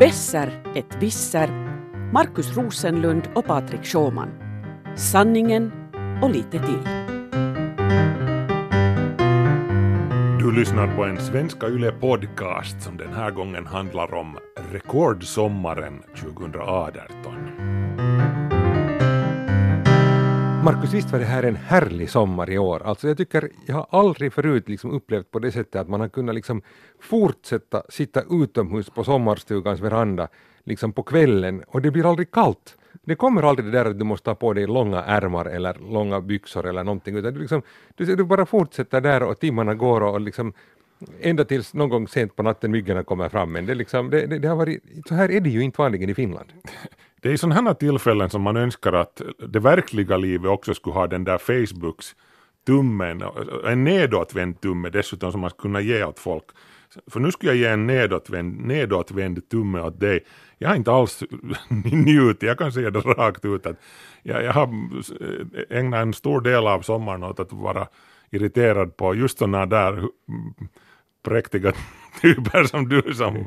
Besser ett visser, Markus Rosenlund och Patrik Sjåman. Sanningen och lite till. Du lyssnar på en Svenska Yle podcast som den här gången handlar om rekordsommaren 2018. Markus, visst var det här en härlig sommar i år? Alltså jag tycker, jag har aldrig förut liksom upplevt på det sättet att man har kunnat liksom fortsätta sitta utomhus på sommarstugans veranda liksom på kvällen och det blir aldrig kallt. Det kommer aldrig det där att du måste ha på dig långa ärmar eller långa byxor eller någonting, utan du, liksom, du, du bara fortsätter där och timmarna går och liksom ända tills någon gång sent på natten myggorna kommer fram. Men det, liksom, det, det, det har varit, så här är det ju inte vanligen i Finland. Det är i sådana här tillfällen som man önskar att det verkliga livet också skulle ha den där Facebooks tummen, en nedåtvänd tumme dessutom som man skulle kunna ge åt folk. För nu skulle jag ge en nedåtvänd, nedåtvänd tumme åt dig. Jag har inte alls njutit, jag kan säga det rakt ut att jag, jag har eh, ägnat en stor del av sommaren åt att vara irriterad på just sådana där mm, präktiga typer som du som mm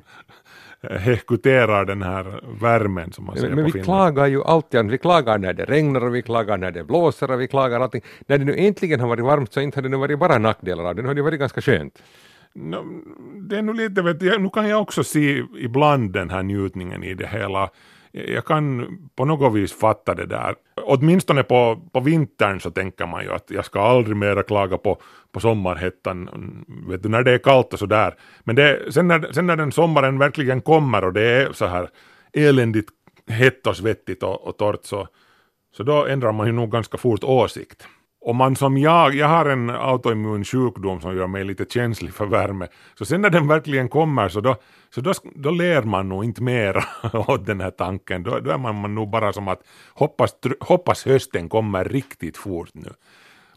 hekuterar den här värmen som man ser Men på vi Finland. klagar ju alltid, vi klagar när det regnar och vi klagar när det blåser och vi klagar allting. När det nu äntligen har varit varmt så inte har det nu varit bara nackdelar av det, nu har det varit ganska skönt. No, det är nu lite, vet du, nu kan jag också se ibland den här njutningen i det hela. Jag kan på något vis fatta det där. Åtminstone på, på vintern så tänker man ju att jag ska aldrig mera klaga på, på sommarhettan, vet du, när det är kallt och sådär. Men det, sen, när, sen när den sommaren verkligen kommer och det är så här eländigt hett och svettigt och, och torrt så, så då ändrar man ju nog ganska fort åsikt. Om man som jag, jag har en autoimmun sjukdom som gör mig lite känslig för värme, så sen när den verkligen kommer så då, så då, då ler man nog inte mera åt den här tanken. Då, då är man, man nog bara som att hoppas, hoppas hösten kommer riktigt fort nu.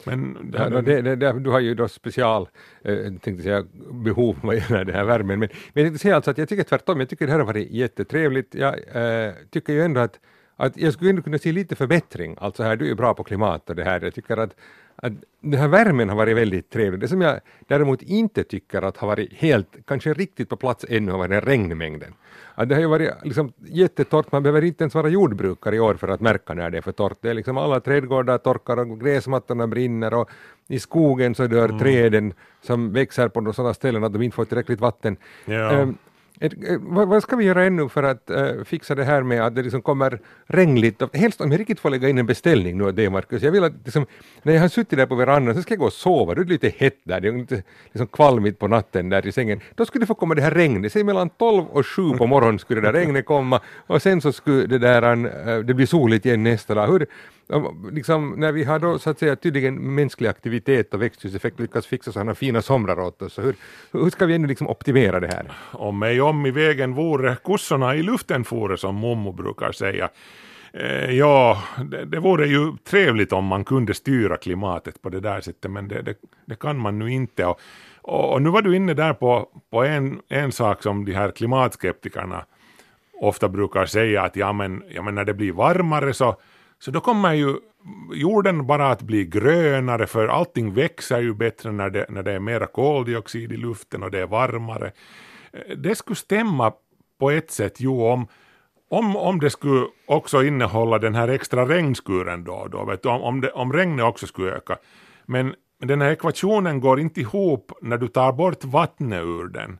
Men det, Ja, no, det, det, det, du har ju då special eh, tänkte säga, behov vad gäller den här värmen. Men, men jag tänkte säga alltså att jag tycker tvärtom, jag tycker det här har varit jättetrevligt. Jag eh, tycker ju ändå att att jag skulle ändå kunna se lite förbättring. Alltså här, du är ju bra på klimat och det här. Jag tycker att, att den här värmen har varit väldigt trevlig. Det som jag däremot inte tycker att har varit helt, kanske riktigt på plats ännu har varit den regnmängden. Att det har ju varit liksom jättetorrt, man behöver inte ens vara jordbrukare i år för att märka när det är för torrt. Det är liksom alla trädgårdar torkar och gräsmattorna brinner och i skogen så dör mm. träden som växer på sådana ställen att de inte får tillräckligt vatten. Ja. Um, ett, eh, vad, vad, ska vi göra ännu för att uh, fixa det här med att det liksom kommer regnligt? Helst om jag riktigt får lägga in en beställning nu av dig, Markus. Jag vill att liksom, när jag har suttit där på verandan så ska jag gå och sova, det är lite hett där, det är lite liksom kvalmigt på natten där i sängen. Då skulle det få komma det här regnet, säg mellan 12 och 7 på morgonen skulle det där regnet komma och sen så skulle det där, uh, det bli soligt igen nästa dag. Hur, liksom, när vi har då så att säga tydligen mänsklig aktivitet och växthuseffekt lyckats fixa sådana fina somrar åt oss, så hur, hur ska vi ännu liksom optimera det här? Om mig om i vägen vore, kossorna i luften fore som mommo brukar säga. Eh, ja, det, det vore ju trevligt om man kunde styra klimatet på det där sättet, men det, det, det kan man nu inte. Och, och, och, nu var du inne där på, på en, en sak som de här klimatskeptikerna ofta brukar säga att ja men, ja, men när det blir varmare så så då kommer ju jorden bara att bli grönare för allting växer ju bättre när det, när det är mera koldioxid i luften och det är varmare. Eh, det skulle stämma på ett sätt jo om, om, om det skulle också innehålla den här extra regnskuren då, då vet du, om, om, det, om regnet också skulle öka. Men den här ekvationen går inte ihop när du tar bort vattnet ur den.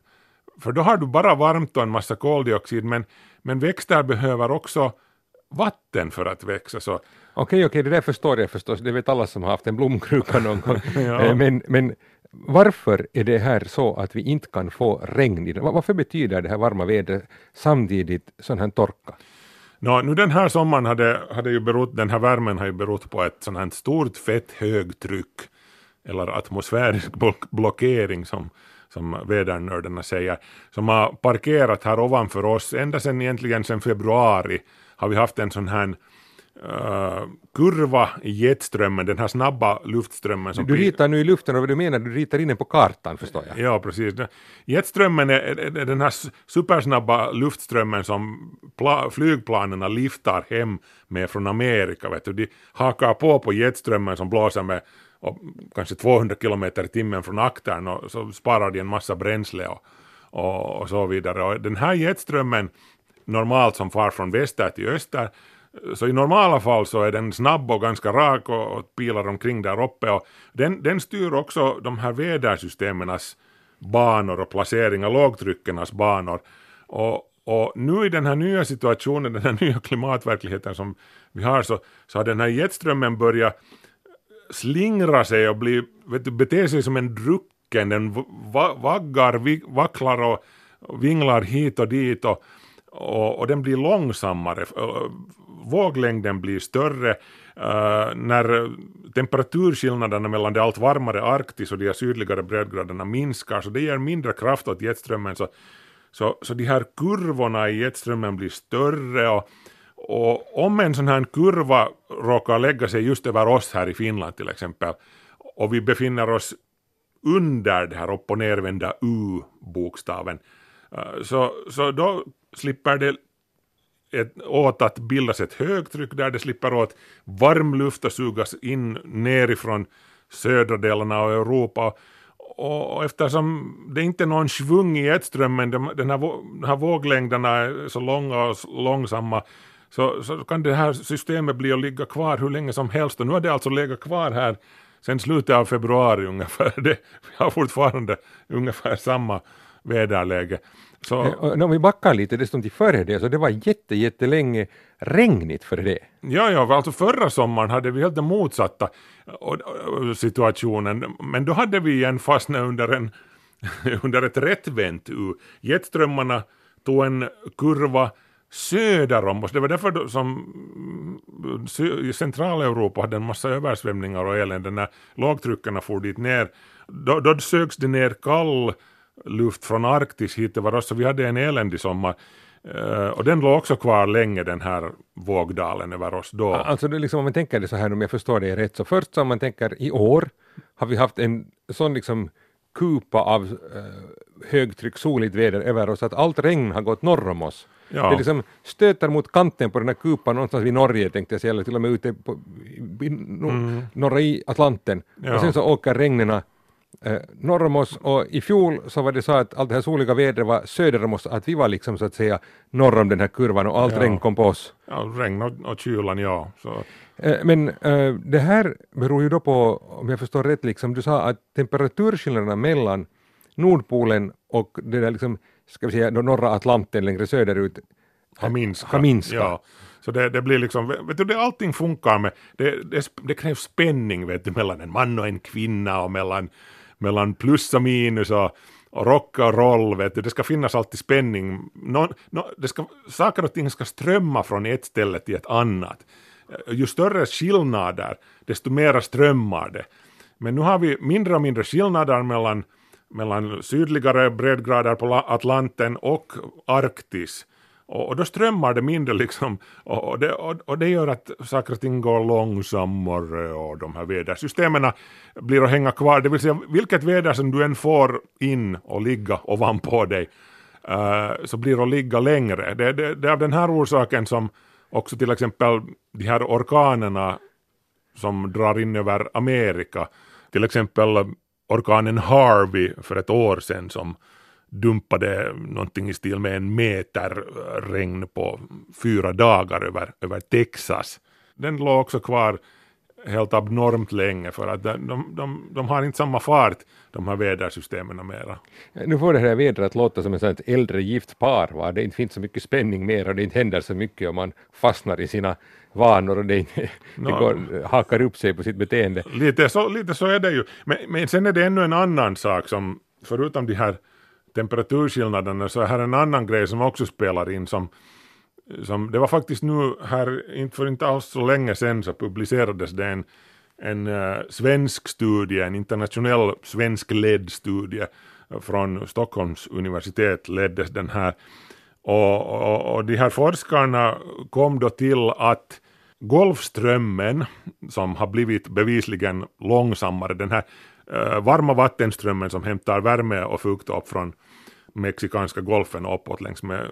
För då har du bara varmt och en massa koldioxid men, men växter behöver också vatten för att växa. Så. Okej, okej, det där förstår jag förstås, det vet alla som har haft en blomkruka någon gång. ja. men, men varför är det här så att vi inte kan få regn i? Varför betyder det här varma vädret samtidigt sån här torka? No, nu den här sommaren hade, hade ju berott, den här värmen har ju berott på ett sånt här stort fett högtryck eller atmosfärisk blockering som, som vädernördarna säger, som har parkerat här ovanför oss ända sedan egentligen sedan februari har vi haft en sån här uh, kurva i jetströmmen, den här snabba luftströmmen. Som du ritar nu i luften och vad du menar, du ritar in den på kartan förstår jag. Ja, precis. Jetströmmen är, är den här supersnabba luftströmmen som flygplanen lyftar hem med från Amerika. Vet du. De hakar på på jetströmmen som blåser med och kanske 200 kilometer i timmen från aktern och så sparar de en massa bränsle och, och, och så vidare. Och den här jetströmmen normalt som far från väster till öster. Så i normala fall så är den snabb och ganska rak och, och pilar omkring där uppe och den, den styr också de här vädersystemenas banor och placering av lågtryckenas banor. Och, och nu i den här nya situationen, den här nya klimatverkligheten som vi har så, så har den här jetströmmen börjat slingra sig och bli, vet du, bete sig som en drucken, den va vaggar, vi, vacklar och vinglar hit och dit och, och, och den blir långsammare, våglängden blir större, uh, när temperaturskillnaderna mellan det allt varmare Arktis och de sydligare breddgraderna minskar, så det ger mindre kraft åt jetströmmen, så, så, så de här kurvorna i jetströmmen blir större. Och och om en sån här kurva råkar lägga sig just över oss här i Finland till exempel och vi befinner oss under det här upp och nervända U-bokstaven eh, så, så då slipper det ett, åt att bildas ett högtryck där det slipper åt varm luft att sugas in nerifrån södra delarna av Europa och eftersom det inte är någon svung i jetströmmen, den här, den här våglängderna är så långa och långsamma så, så kan det här systemet bli att ligga kvar hur länge som helst och nu har det alltså legat kvar här sen slutet av februari ungefär. Det, vi har fortfarande ungefär samma väderläge. Så... Om vi backar lite dessutom till före det, så det var jätte, jättelänge regnigt före det. Ja, ja, alltså förra sommaren hade vi helt den motsatta situationen, men då hade vi igen fastnat under, en, under ett rättvänt U. Jetströmmarna tog en kurva söder om oss. Det var därför som i Centraleuropa hade en massa översvämningar och elände när lågtryckarna for dit ner. Då, då sögs det ner kall luft från Arktis hit över oss, så vi hade en eländig sommar. Uh, och den låg också kvar länge den här vågdalen över oss då. Alltså det liksom, om man tänker det så här om jag förstår det rätt, så först om man tänker i år har vi haft en sån liksom kupa av uh, högtryck, soligt väder över oss att allt regn har gått norr om oss. Ja. Det liksom stöter mot kanten på den här kupan någonstans vid Norge tänkte jag säga, eller till och med ute på i, no, mm. norra i Atlanten. Ja. Och sen så åker regnen eh, norr om oss och i fjol så var det så att allt det här soliga vädret var söder om oss, att vi var liksom så att säga norr om den här kurvan och allt ja. regn kom på oss. Ja, regn och, och kylan, ja. Eh, men eh, det här beror ju då på, om jag förstår rätt, liksom, du sa att temperaturskillnaderna mellan Nordpolen och det där liksom ska vi säga, norra Atlanten längre söderut har minskat. Har minskat. Ja. Så det, det, blir liksom, vet du, det, allting funkar med, det, det, det krävs spänning vet du, mellan en man och en kvinna och mellan, mellan plus och minus och, och rock och roll, vet du. det ska finnas alltid spänning. No, no, det ska, saker och ting ska strömma från ett ställe till ett annat. Ju större skillnader, desto mera strömmar det. Men nu har vi mindre och mindre skillnader mellan mellan sydligare breddgrader på Atlanten och Arktis. Och, och då strömmar det mindre liksom och, och, det, och, och, det gör att saker och ting går långsammare och de här vädersystemen blir att hänga kvar. Det vill säga vilket väder som du än får in och ligga ovanpå dig uh, så blir det att ligga längre. Det, det, det är av den här orsaken som också till exempel de här orkanerna som drar in över Amerika, till exempel orkanen Harvey för ett år sedan som dumpade någonting i stil med en meter regn på fyra dagar över, över Texas. Den låg också kvar helt abnormt länge för att de, de, de, de har inte samma fart de här vädersystemen mera. Nu får det här vädret låta som ett äldre gift par, va? det inte finns så mycket spänning mer och det inte händer så mycket om man fastnar i sina vanor och det, inte, no. det går, hakar upp sig på sitt beteende. Lite så, lite så är det ju. Men, men sen är det ännu en annan sak som, förutom de här temperaturskillnaderna, så är här en annan grej som också spelar in som, som det var faktiskt nu här, inte för inte alls så länge sedan så publicerades det en, en uh, svensk studie, en internationell svensk-ledd studie från Stockholms universitet leddes den här. Och, och, och de här forskarna kom då till att Golfströmmen, som har blivit bevisligen långsammare, den här Eh, varma vattenströmmen som hämtar värme och fukt upp från mexikanska golfen och uppåt längs med eh,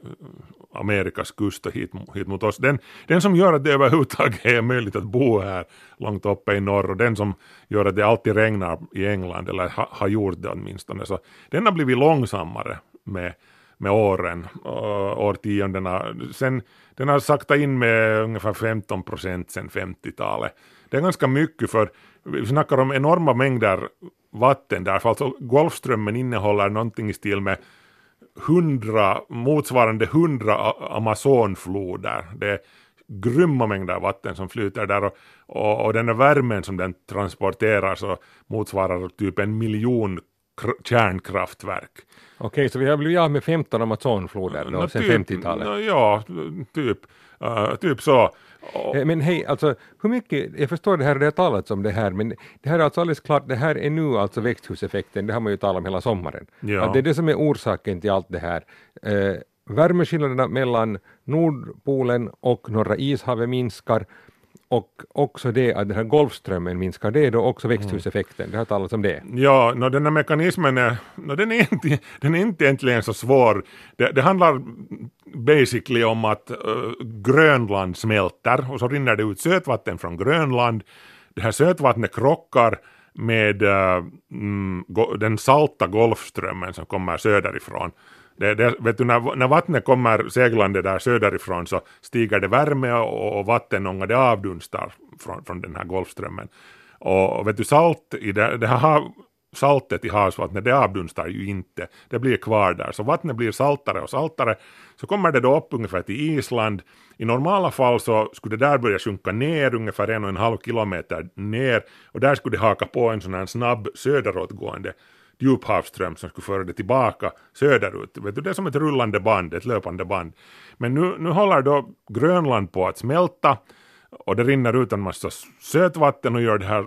Amerikas kust och hit, hit mot oss. Den, den som gör att det överhuvudtaget är möjligt att bo här långt uppe i norr och den som gör att det alltid regnar i England, eller ha, har gjort det åtminstone, så den har blivit långsammare med med åren, och årtiondena. Sen, den har saktat in med ungefär 15 procent sedan 50-talet. Det är ganska mycket för vi snackar om enorma mängder vatten där, för alltså Golfströmmen innehåller någonting i stil med 100, motsvarande 100 Amazonfloder. Det är grymma mängder vatten som flyter där och, och, och den där värmen som den transporterar så motsvarar typ en miljon kärnkraftverk. Okej, så vi har blivit av med 15 Amazonfloder då, sedan typ, 50-talet? Ja, typ, uh, typ så. Eh, men hej, alltså hur mycket, jag förstår det här, det har talats om det här, men det här är alltså alldeles klart, det här är nu alltså växthuseffekten, det har man ju talat om hela sommaren. Ja. Att det är det som är orsaken till allt det här. Eh, värmeskillnaderna mellan Nordpolen och norra ishavet minskar och också det att den här Golfströmmen minskar, det är då också växthuseffekten, det har talats om det. Ja, no, den här mekanismen är, no, den, är inte, den är inte egentligen så svår. Det, det handlar basically om att uh, Grönland smälter och så rinner det ut sötvatten från Grönland. Det här sötvattnet krockar med uh, mm, den salta Golfströmmen som kommer söderifrån. Det, det, vet du, när, när vattnet kommer seglande där söderifrån så stiger det värme och, och vattenånga det avdunstar från, från den här Golfströmmen. Och, vet du, salt i det, det här saltet i havsvattnet, det avdunstar ju inte, det blir kvar där. Så vattnet blir saltare och saltare, så kommer det då upp ungefär till Island. I normala fall så skulle det där börja sjunka ner ungefär en och en halv kilometer ner och där skulle det haka på en sån här snabb söderåtgående djuphavsström som skulle föra det tillbaka söderut. Vet du, det är som ett rullande band, ett löpande band. Men nu, nu håller då Grönland på att smälta och det rinner ut en massa sötvatten och gör det här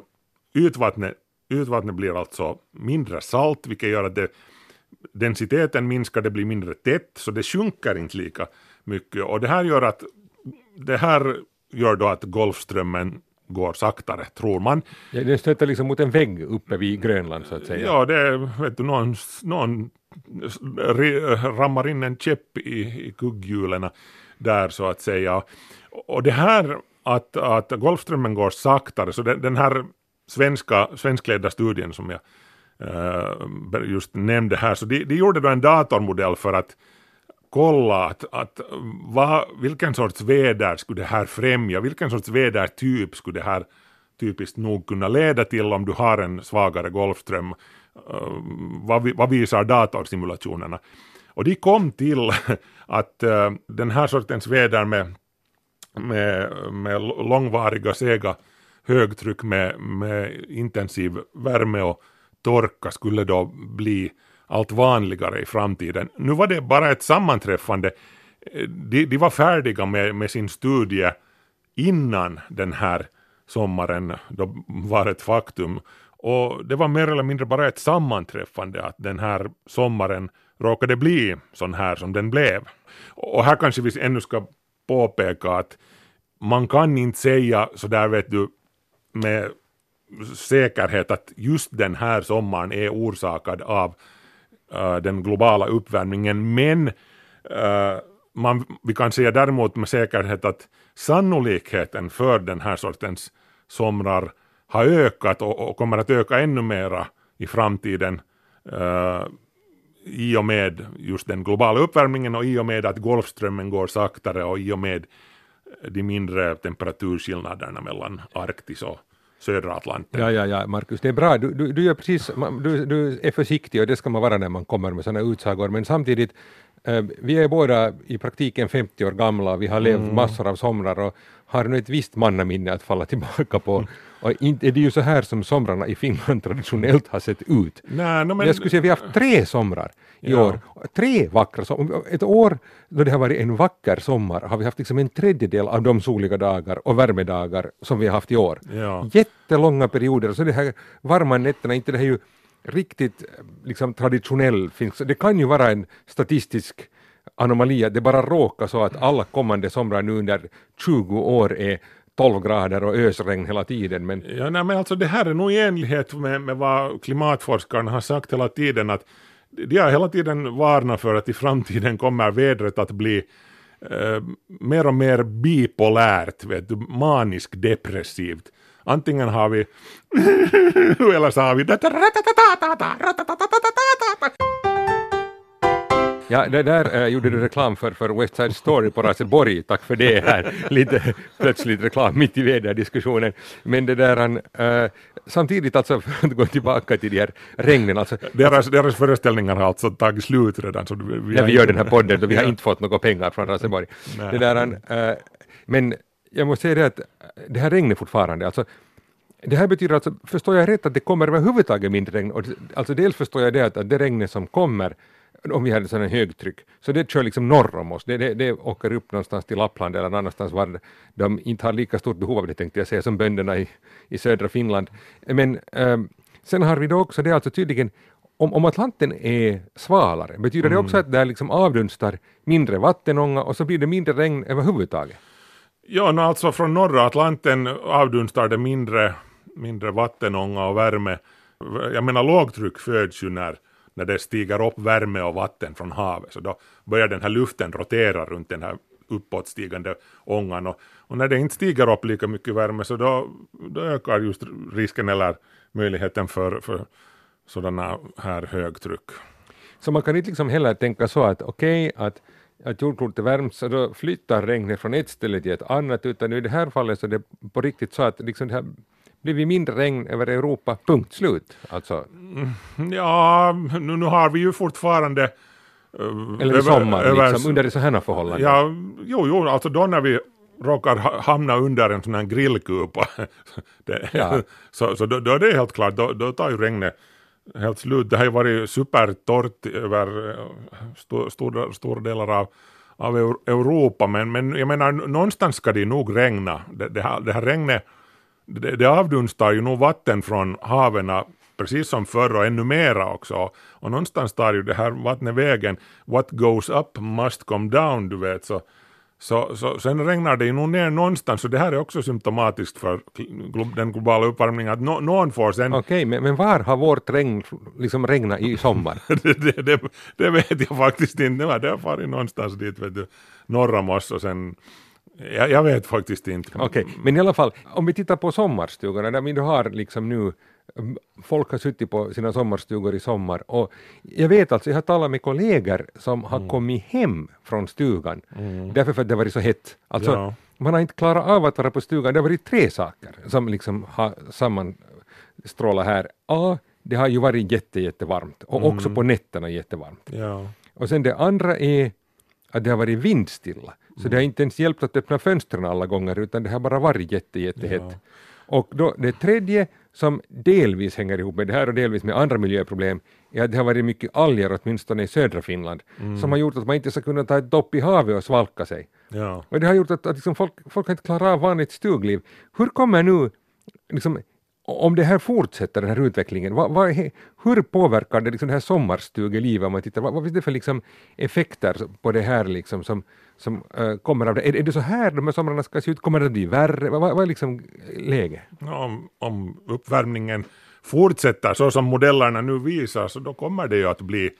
ytvattnet, ytvattnet blir alltså mindre salt vilket gör att det, densiteten minskar, det blir mindre tätt så det sjunker inte lika mycket och det här gör att det här gör då att Golfströmmen går saktare, tror man. Ja, den stöter liksom mot en vägg uppe vid Grönland så att säga. Ja, det är, vet du, någon, någon rammar in en käpp i, i kugghjulen där så att säga. Och det här att, att Golfströmmen går saktare, så den, den här svenska, svenskledda studien som jag uh, just nämnde här, så de, de gjorde då en datormodell för att kolla att, äh, att va, vilken sorts väder skulle det här främja, vilken sorts vädertyp skulle det här typiskt nog kunna leda till om du har en svagare golfström. Uh, vad, vad visar datorsimulationerna? Och de kom till att uh, den här sortens väder med, med, med långvariga sega högtryck med, med intensiv värme och torka skulle då bli allt vanligare i framtiden. Nu var det bara ett sammanträffande. Eh, de, de var färdiga med, med sin studie innan den här sommaren då var ett faktum. Och det var mer eller mindre bara ett sammanträffande att den här sommaren råkade bli sån här som den blev. Och här kanske vi ännu ska påpeka att man kan inte säga så där vet du med säkerhet att just den här sommaren är orsakad av uh, den globala uppvärmningen, men uh, man, vi kan säga däremot med säkerhet att sannolikheten för den här sortens somrar har ökat och, och kommer att öka ännu mera i framtiden uh, i och med just den globala uppvärmningen och i och med att Golfströmmen går saktare och i och med de mindre temperaturskillnaderna mellan Arktis och södra Atlanten. Ja, ja, ja, Markus, det är bra. Du, du, du, gör precis, du, du är försiktig och det ska man vara när man kommer med sådana utsagor, men samtidigt vi är båda i praktiken 50 år gamla, vi har levt mm. massor av somrar och har nu ett visst mannaminne att falla tillbaka på. Och inte är det ju så här som somrarna i Finland traditionellt har sett ut. Nej, no, men... Jag skulle säga vi har haft tre somrar i ja. år. Tre vackra somrar. Ett år då det har varit en vacker sommar har vi haft liksom en tredjedel av de soliga dagar och värmedagar som vi har haft i år. Ja. Jättelånga perioder, så det här varma nätterna, inte det här ju riktigt liksom traditionell finsk, det kan ju vara en statistisk anomali det bara råkar så att alla kommande somrar nu under 20 år är 12 grader och ösregn hela tiden. Men... Ja, nej, men alltså det här är nog i enlighet med, med vad klimatforskarna har sagt hela tiden att de har hela tiden varnat för att i framtiden kommer vädret att bli eh, mer och mer bipolärt, vet du, manisk depressivt. Antingen har vi eller så har vi Ja, det där äh, gjorde du reklam för, för West Side Story på Raseborg, tack för det här. Lite plötsligt reklam mitt i väderdiskussionen. Men det där, han, äh, samtidigt alltså, för att gå tillbaka till de här regnen, alltså. Deras, deras föreställningar har alltså tagit slut redan. Så vi, vi när vi gör den här podden, då vi har inte fått några pengar från Raseborg. Det där, han, äh, men jag måste säga det att det här regnet fortfarande, alltså det här betyder alltså, förstår jag rätt att det kommer överhuvudtaget mindre regn? Och, alltså dels förstår jag det att, att det regnet som kommer om vi hade sådana högtryck, så det kör liksom norr om oss, det, det, det åker upp någonstans till Lappland eller någonstans var de inte har lika stort behov av det tänkte jag säga som bönderna i, i södra Finland. Men ähm, sen har vi då också det alltså tydligen om, om Atlanten är svalare, betyder det också mm. att det liksom avdunstar mindre vattenånga och så blir det mindre regn överhuvudtaget? Ja, no, alltså från norra Atlanten avdunstar det mindre, mindre vattenånga och värme. Jag menar lågtryck föds ju när när det stiger upp värme och vatten från havet, så då börjar den här luften rotera runt den här uppåtstigande ångan och, och när det inte stiger upp lika mycket värme så då, då ökar just risken eller möjligheten för, för sådana här högtryck. Så man kan inte liksom heller tänka så att okej, okay, att att jordklotet värms och då flyttar regnet från ett ställe till ett annat, utan i det här fallet så är det på riktigt så att liksom det här blivit mindre regn över Europa, punkt slut. Alltså. Mm, ja, nu, nu har vi ju fortfarande Uh, Eller i sommar, över, liksom, under sådana förhållanden? Ja, jo, jo, alltså då när vi råkar hamna under en sån här grillkupa, det, ja. så, så då, då, är det helt klart, då, då tar ju regnet helt slut. Det har ju varit supertorrt över eh, stora stor, stor, stora delar av, av Europa, men, men jag menar någonstans ska det nog regna. Det, det, här, det här regnet det, det avdunstar ju nog vatten från haven precis som förr och ännu mera också. Och någonstans tar ju det här vattnet vägen. What goes up must come down, du vet. Så, så, så sen regnar det ju nog ner någonstans, så det här är också symptomatiskt för den globala uppvärmningen, att no, någon får sen... Okej, okay, men, men var har vårt regn liksom regnat i sommar? det, det, det, det, vet jag faktiskt inte, det har farit någonstans dit, vet du, norr om oss och sen jag, jag vet faktiskt inte. Okej, okay. men i alla fall, om vi tittar på sommarstugorna, där vi har liksom nu folk har suttit på sina sommarstugor i sommar och jag vet alltså, jag har talat med kollegor som har mm. kommit hem från stugan mm. därför för att det varit så hett. Alltså, ja. man har inte klarat av att vara på stugan, det har varit tre saker som liksom har sammanstrålat här. A, det har ju varit jätte, jättevarmt och mm. också på nätterna jättevarmt. Ja. Och sen det andra är att det har varit vindstilla. Så det har inte ens hjälpt att öppna fönstren alla gånger utan det har bara varit jätte, jättehett. Ja. Och då, det tredje som delvis hänger ihop med det här och delvis med andra miljöproblem är att det har varit mycket alger, åtminstone i södra Finland, mm. som har gjort att man inte ska kunna ta ett dopp i havet och svalka sig. Ja. Och det har gjort att, att liksom folk, folk inte klarat av vanligt stugliv. Hur kommer nu liksom, om det här fortsätter, den här utvecklingen, vad, vad, hur påverkar det liksom det här sommarstugelivet om man tittar, vad, vad finns det för liksom effekter på det här liksom som, som uh, kommer av det? Är, är, det så här de här somrarna ska se ut? Kommer det att bli värre? Vad, vad är liksom läget? Om, om uppvärmningen fortsätter så som modellerna nu visar så då kommer det ju att bli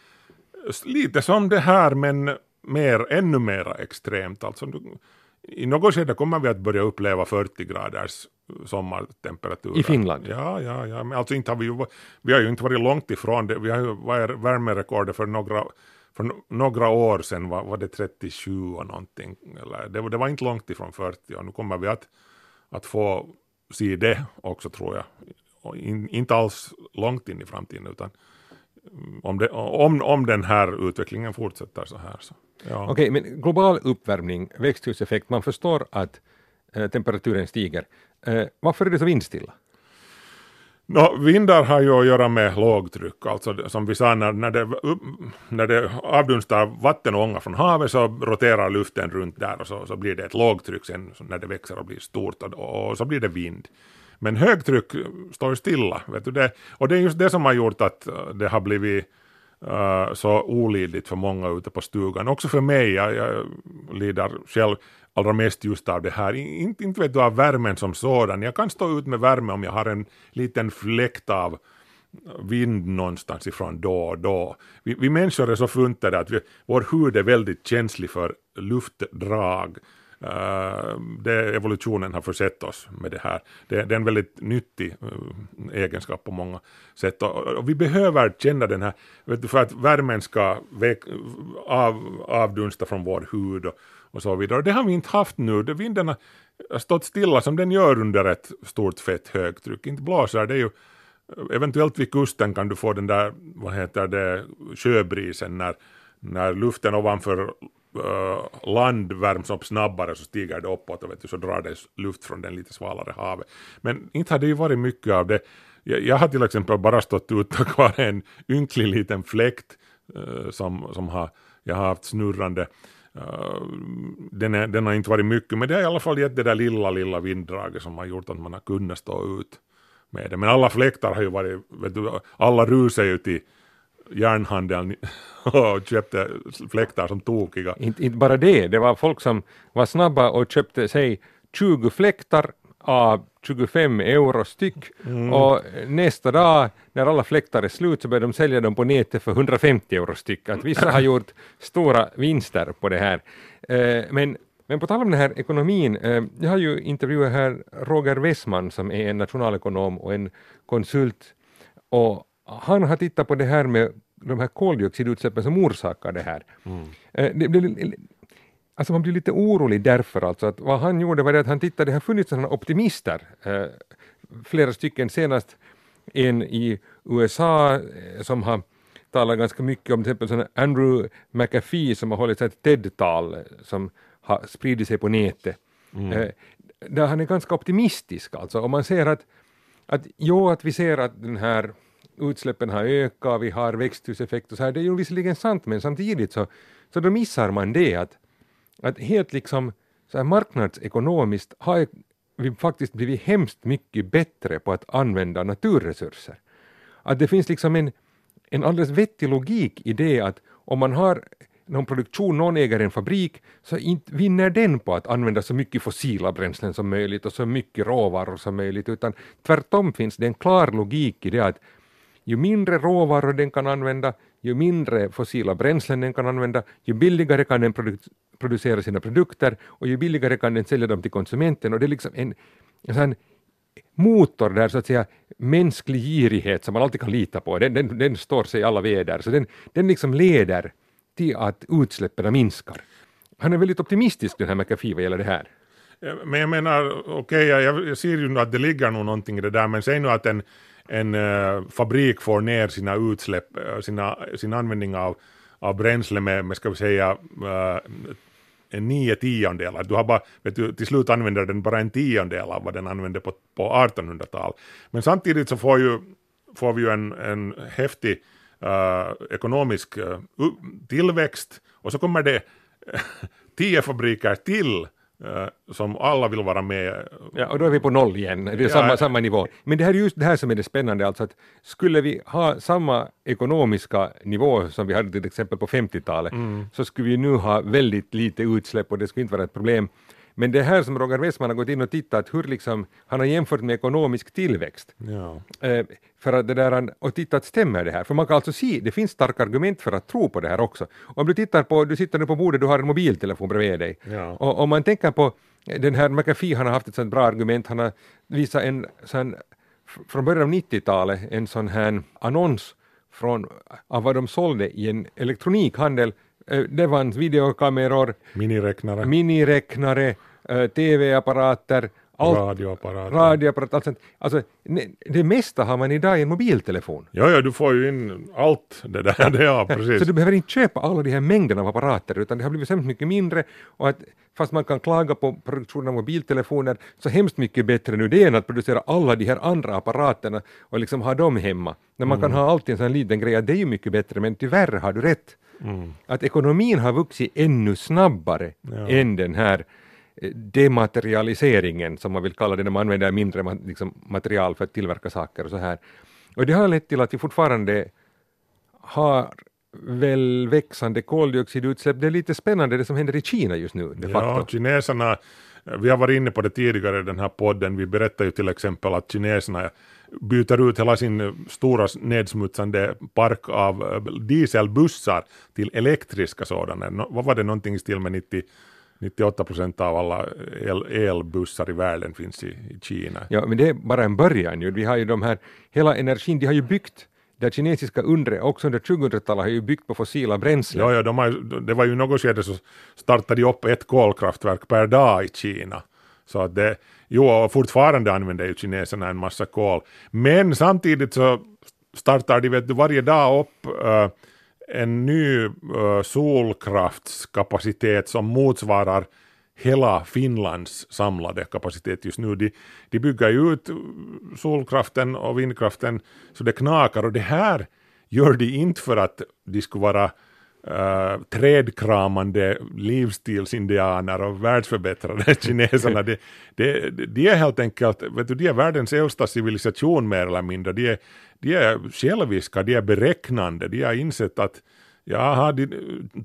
lite som det här men mer, ännu mer extremt. Alltså, I något skede kommer vi att börja uppleva 40 graders sommartemperaturer. I Finland? Ja, ja, ja. Men alltså inte har vi, ju, vi har ju inte varit långt ifrån det. Vi har ju värmerekordet för några, för några år sedan var, var det 37 och någonting. Eller, det, det var inte långt ifrån 40 och nu kommer vi att, att få se det också tror jag. In, inte alls långt in i framtiden utan mm, om, det, om, om den här utvecklingen fortsätter så här. Så, ja. Okej, men global uppvärmning, växthuseffekt, man förstår att eh, temperaturen stiger. Eh, varför är det så vindstilla? No, vindar har ju att göra med lågtryck, alltså som vi sa när, när, det, när det avdunstar vatten och ånga från havet så roterar luften runt där och så, så blir det ett lågtryck sen när det växer och blir stort och, och så blir det vind. Men högtryck står stilla, vet du det? och det är just det som har gjort att äh, det har blivit uh, så olidligt för många ute på stugan. Också för mig, jag, jag lider själv allra mest just av det här. Inte, inte vet du av värmen som sådan. Jag kan stå ut med värme om jag har en liten fläkt av vind någonstans ifrån då och då. Vi, vi människor är så funtade att vi, vår hud är väldigt känslig för luftdrag. Uh, det, evolutionen har försett oss med det här. Det, det är en väldigt nyttig uh, egenskap på många sätt. Och, och, vi behöver känna den här, vet du, för att värmen ska väck, av, avdunsta från vår hud och, och så vidare. Och det har vi inte haft nu. Vinden har stått stilla som den gör under ett stort fett högtryck. Inte blåser det är ju Eventuellt vid kusten kan du få den där, vad heter det, sjöbrisen när, när luften ovanför eh, uh, land värms upp snabbare så stiger det uppåt och vet du, så drar det luft från den lite svalare havet. Men inte har det ju varit mycket av det. Jag, jag har till exempel bara stått ut och kvar en ynklig liten fläkt uh, som, som har, jag har haft snurrande. Uh, den, är, den har inte varit mycket, men det har i alla fall gett det där lilla, lilla vinddraget som har gjort att man har kunnat stå ut med det. Men alla fläktar har ju varit, vet du, alla rusar ju till järnhandeln och köpte fläktar som tokiga. Inte, inte bara det, det var folk som var snabba och köpte sig 20 fläktar av 25 euro styck mm. och nästa dag när alla fläktar är slut så började de sälja dem på nätet för 150 euro styck. Att vissa har gjort stora vinster på det här. Eh, men, men på tal om den här ekonomin, eh, jag har ju intervjuat här Roger Westman som är en nationalekonom och en konsult och han har tittat på det här med de här koldioxidutsläppen som orsakar det här. Mm. Eh, det, det, alltså man blir lite orolig därför alltså att vad han gjorde var det att han tittade, det har funnits sådana optimister, eh, flera stycken senast en i USA eh, som har talat ganska mycket om till exempel Andrew McAfee som har hållit ett TED-tal som har spridit sig på nätet. Mm. Eh, där han är ganska optimistisk alltså och man ser att, att jo att vi ser att den här utsläppen har ökat, vi har växthuseffekt och så här. Det är ju visserligen sant, men samtidigt så, så då missar man det att, att helt liksom så här marknadsekonomiskt har vi faktiskt blivit hemskt mycket bättre på att använda naturresurser. Att det finns liksom en, en alldeles vettig logik i det att om man har någon produktion, någon äger en fabrik, så inte vinner den på att använda så mycket fossila bränslen som möjligt och så mycket råvaror som möjligt, utan tvärtom finns det en klar logik i det att ju mindre råvaror den kan använda, ju mindre fossila bränslen den kan använda, ju billigare kan den produ producera sina produkter och ju billigare kan den sälja dem till konsumenten. Och det är liksom en, en sån motor där så att säga mänsklig girighet som man alltid kan lita på, den, den, den står sig i alla väder. Så den, den liksom leder till att utsläppen minskar. Han är väldigt optimistisk den här McAfee vad gäller det här. Men jag menar, okej, okay, jag, jag ser ju nu att det ligger nog någonting i det där, men säg nu att en en äh, fabrik får ner sina utsläpp, eh, sina, sin användning av, av bränsle med, med ska vi säga, äh, en nio tiondelar. Du har bara, vet du, till slut använder den bara en tiondel av vad den använde på, på 1800-tal. Men samtidigt så får, ju, får vi ju en, en häftig ekonomisk tillväxt och så kommer det tio fabriker till som alla vill vara med. Ja, och då är vi på noll igen, det är ja. samma, samma nivå. Men det här är just det här som är det spännande, alltså att skulle vi ha samma ekonomiska nivå som vi hade till exempel på 50-talet, mm. så skulle vi nu ha väldigt lite utsläpp och det skulle inte vara ett problem. Men det här som Roger Westman har gått in och tittat, hur liksom, han har jämfört med ekonomisk tillväxt. Ja. Eh, för att det där, och tittat, stämmer det här? För man kan alltså se, det finns starka argument för att tro på det här också. Om du tittar på, du sitter nu på bordet, du har en mobiltelefon bredvid dig. Ja. Och om man tänker på den här McAfee, han har haft ett sånt bra argument, han har visat en sån, från början av 90-talet, en sån här annons från, av vad de sålde i en elektronikhandel det fanns videokameror, miniräknare, miniräknare eh, TV-apparater, allt, radioapparater. radioapparater allt sånt. Alltså, det mesta har man idag i en mobiltelefon. Ja, ja, du får ju in allt det där. Det, ja, precis. Så du behöver inte köpa alla de här mängderna av apparater, utan det har blivit hemskt mycket mindre. Och att, fast man kan klaga på produktionen av mobiltelefoner, så hemskt mycket bättre nu det än att producera alla de här andra apparaterna och liksom ha dem hemma. När man mm. kan ha alltid en sån liten grej, det är ju mycket bättre, men tyvärr har du rätt. Mm. Att ekonomin har vuxit ännu snabbare ja. än den här eh, dematerialiseringen som man vill kalla det när man använder mindre liksom, material för att tillverka saker och så här. Och det har lett till att vi fortfarande har väl växande koldioxidutsläpp. Det är lite spännande det som händer i Kina just nu. De facto. Ja, kineserna, vi har varit inne på det tidigare i den här podden, vi berättar ju till exempel att kineserna byter ut hela sin stora nedsmutsande park av eh, dieselbussar till elektriska sådana. Vad var det någonting i stil med 90 98 procent av alla el, elbussar i världen finns i, i Kina. Ja, men det är bara en början ju. Vi har ju de här, hela energin, de har ju byggt det kinesiska undret också under 2000-talet har ju byggt på fossila bränslen. Ja, ja, de har, det var ju något skede så startade de upp ett kolkraftverk per dag i Kina. Så att det, jo, och fortfarande använder ju kineserna en massa kol. Men samtidigt så startar de vet du, varje dag upp uh, en ny uh, solkraftskapacitet som motsvarar hela Finlands samlade kapacitet just nu. De, de bygger ju ut solkraften och vindkraften så det knakar och det här gör de inte för att de skulle vara uh, trädkramande livsstilsindianer och världsförbättrade kineserna. de, de, de är helt enkelt, vet du, de är världens äldsta civilisation mer eller mindre. De är, de är själviska, de är beräknande, de har insett att Jaha,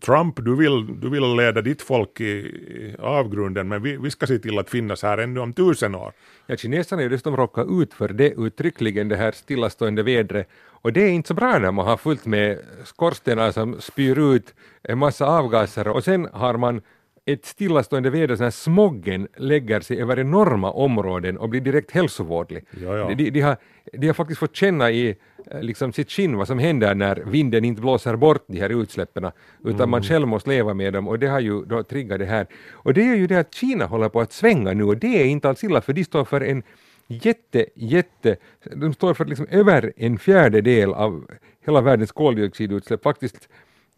Trump, du vill, du vill leda ditt folk i, avgrunden, men vi, vi ska se till att finnas här ännu om tusen år. Ja, kineserna är ju dessutom råkat ut för det uttryckligen, det här stillastående vädret, och det är inte så bra när man har fullt med skorstenar som spyr ut en massa avgaser, och sen har man ett stillastående väder, så här smoggen lägger sig över enorma områden och blir direkt hälsovådlig. Ja, ja. De, de, har, de har faktiskt fått känna i eh, liksom sitt skinn vad som händer när vinden inte blåser bort de här utsläppen, utan mm. man själv måste leva med dem och det har ju då triggat det här. Och det är ju det att Kina håller på att svänga nu och det är inte alls illa för de står för en jätte, jätte, de står för liksom över en fjärdedel av hela världens koldioxidutsläpp, faktiskt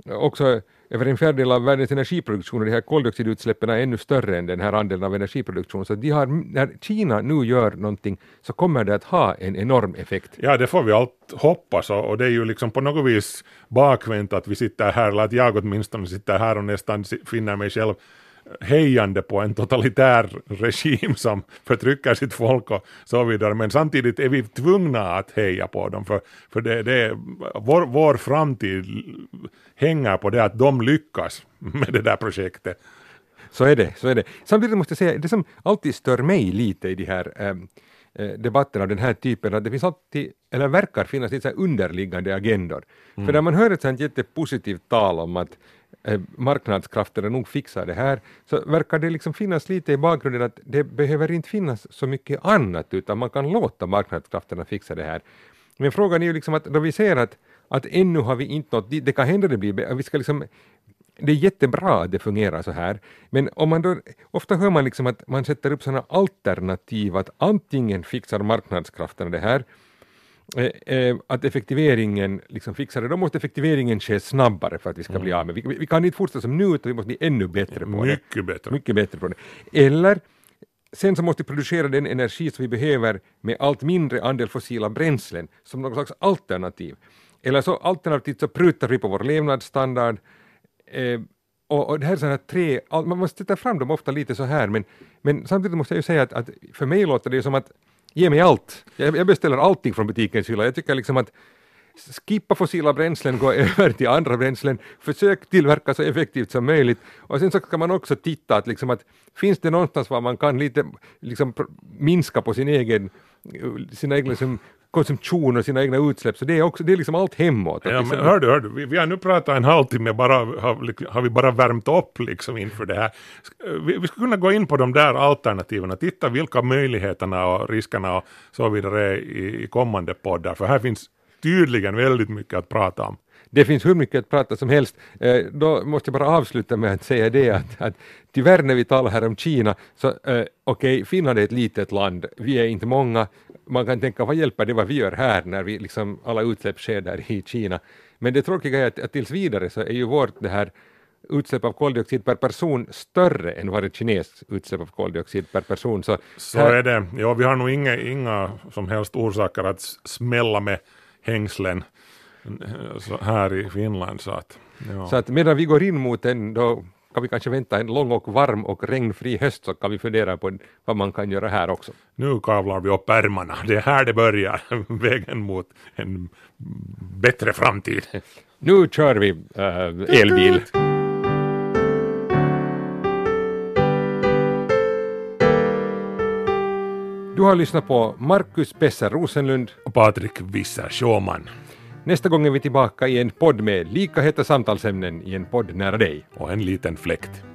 också över en fjärdedel av världens energiproduktion och de här koldioxidutsläppen är ännu större än den här andelen av energiproduktion. Så de har, när Kina nu gör någonting så kommer det att ha en enorm effekt. Ja, det får vi allt hoppas och, och det är ju liksom på något vis bakvänt att vi sitter här, eller att jag åtminstone sitter här och nästan finner mig själv hejande på en totalitär regim som förtrycker sitt folk och så vidare. Men samtidigt är vi tvungna att heja på dem för, för det, det vår, vår framtid hänger på det att de lyckas med det där projektet. Så är det, så är det. Samtidigt måste jag säga, det som alltid stör mig lite i de här ähm, debatter av den här typen, att det finns alltid, eller verkar finnas lite så underliggande agendor. Mm. För när man hör ett sånt jättepositivt tal om att Eh, marknadskrafterna nog fixar det här, så verkar det liksom finnas lite i bakgrunden att det behöver inte finnas så mycket annat, utan man kan låta marknadskrafterna fixa det här. Men frågan är ju liksom att då vi ser att, att ännu har vi inte nått dit, det kan hända det blir, vi ska liksom det är jättebra att det fungerar så här, men om man då, ofta hör man liksom att man sätter upp sådana alternativ att antingen fixar marknadskrafterna det här Eh, eh, att effektiveringen liksom fixar det, då måste effektiveringen ske snabbare för att vi ska mm. bli av med vi, vi kan inte fortsätta som nu utan vi måste bli ännu bättre på Mycket det. Bättre. Mycket bättre på det. Eller sen så måste vi producera den energi som vi behöver med allt mindre andel fossila bränslen som något slags alternativ. Eller så alternativt så prutar vi på vår levnadsstandard eh, och, och det här är sådana tre, man måste sätta fram dem ofta lite så här men, men samtidigt måste jag ju säga att, att för mig låter det som att Ge mig allt. Jag, jag beställer allting från butikens hylla. Jag tycker liksom att skippa fossila bränslen, gå över till andra bränslen, försök tillverka så effektivt som möjligt och sen så ska man också titta att, liksom att finns det någonstans var man kan lite liksom, minska på sin egen, sina egna liksom, konsumtion och sina egna utsläpp, så det är, också, det är liksom allt hemåt. Ja, men hör du, hör du, vi, vi har nu pratat en halvtimme, bara, har, har vi bara värmt upp liksom inför det här. Vi, vi skulle kunna gå in på de där alternativen, titta vilka möjligheterna och riskerna och så vidare är i, i kommande poddar, för här finns tydligen väldigt mycket att prata om. Det finns hur mycket att prata som helst. Eh, då måste jag bara avsluta med att säga det att, att tyvärr när vi talar här om Kina, så eh, okej, okay, Finland är ett litet land, vi är inte många, man kan tänka vad hjälper det vad vi gör här när vi liksom alla utsläpp sker där i Kina. Men det tråkiga är att, att tills vidare så är ju vårt det här utsläpp av koldioxid per person större än vad ett Kines utsläpp av koldioxid per person. Så, så här... är det. Ja, vi har nog inga, inga som helst orsaker att smälla med hängslen här i Finland. Så att, ja. så att medan vi går in mot en då kan vi kanske vänta en lång och varm och regnfri höst så kan vi fundera på vad man kan göra här också. Nu kavlar vi upp ärmarna, det är här det börjar, vägen mot en bättre framtid. Nu kör vi äh, elbil. Du har lyssnat på Marcus Besser Rosenlund och Patrik Visser Sjåman. Nästa gång är vi tillbaka i en podd med lika heta samtalsämnen i en podd nära dig. Och en liten fläkt.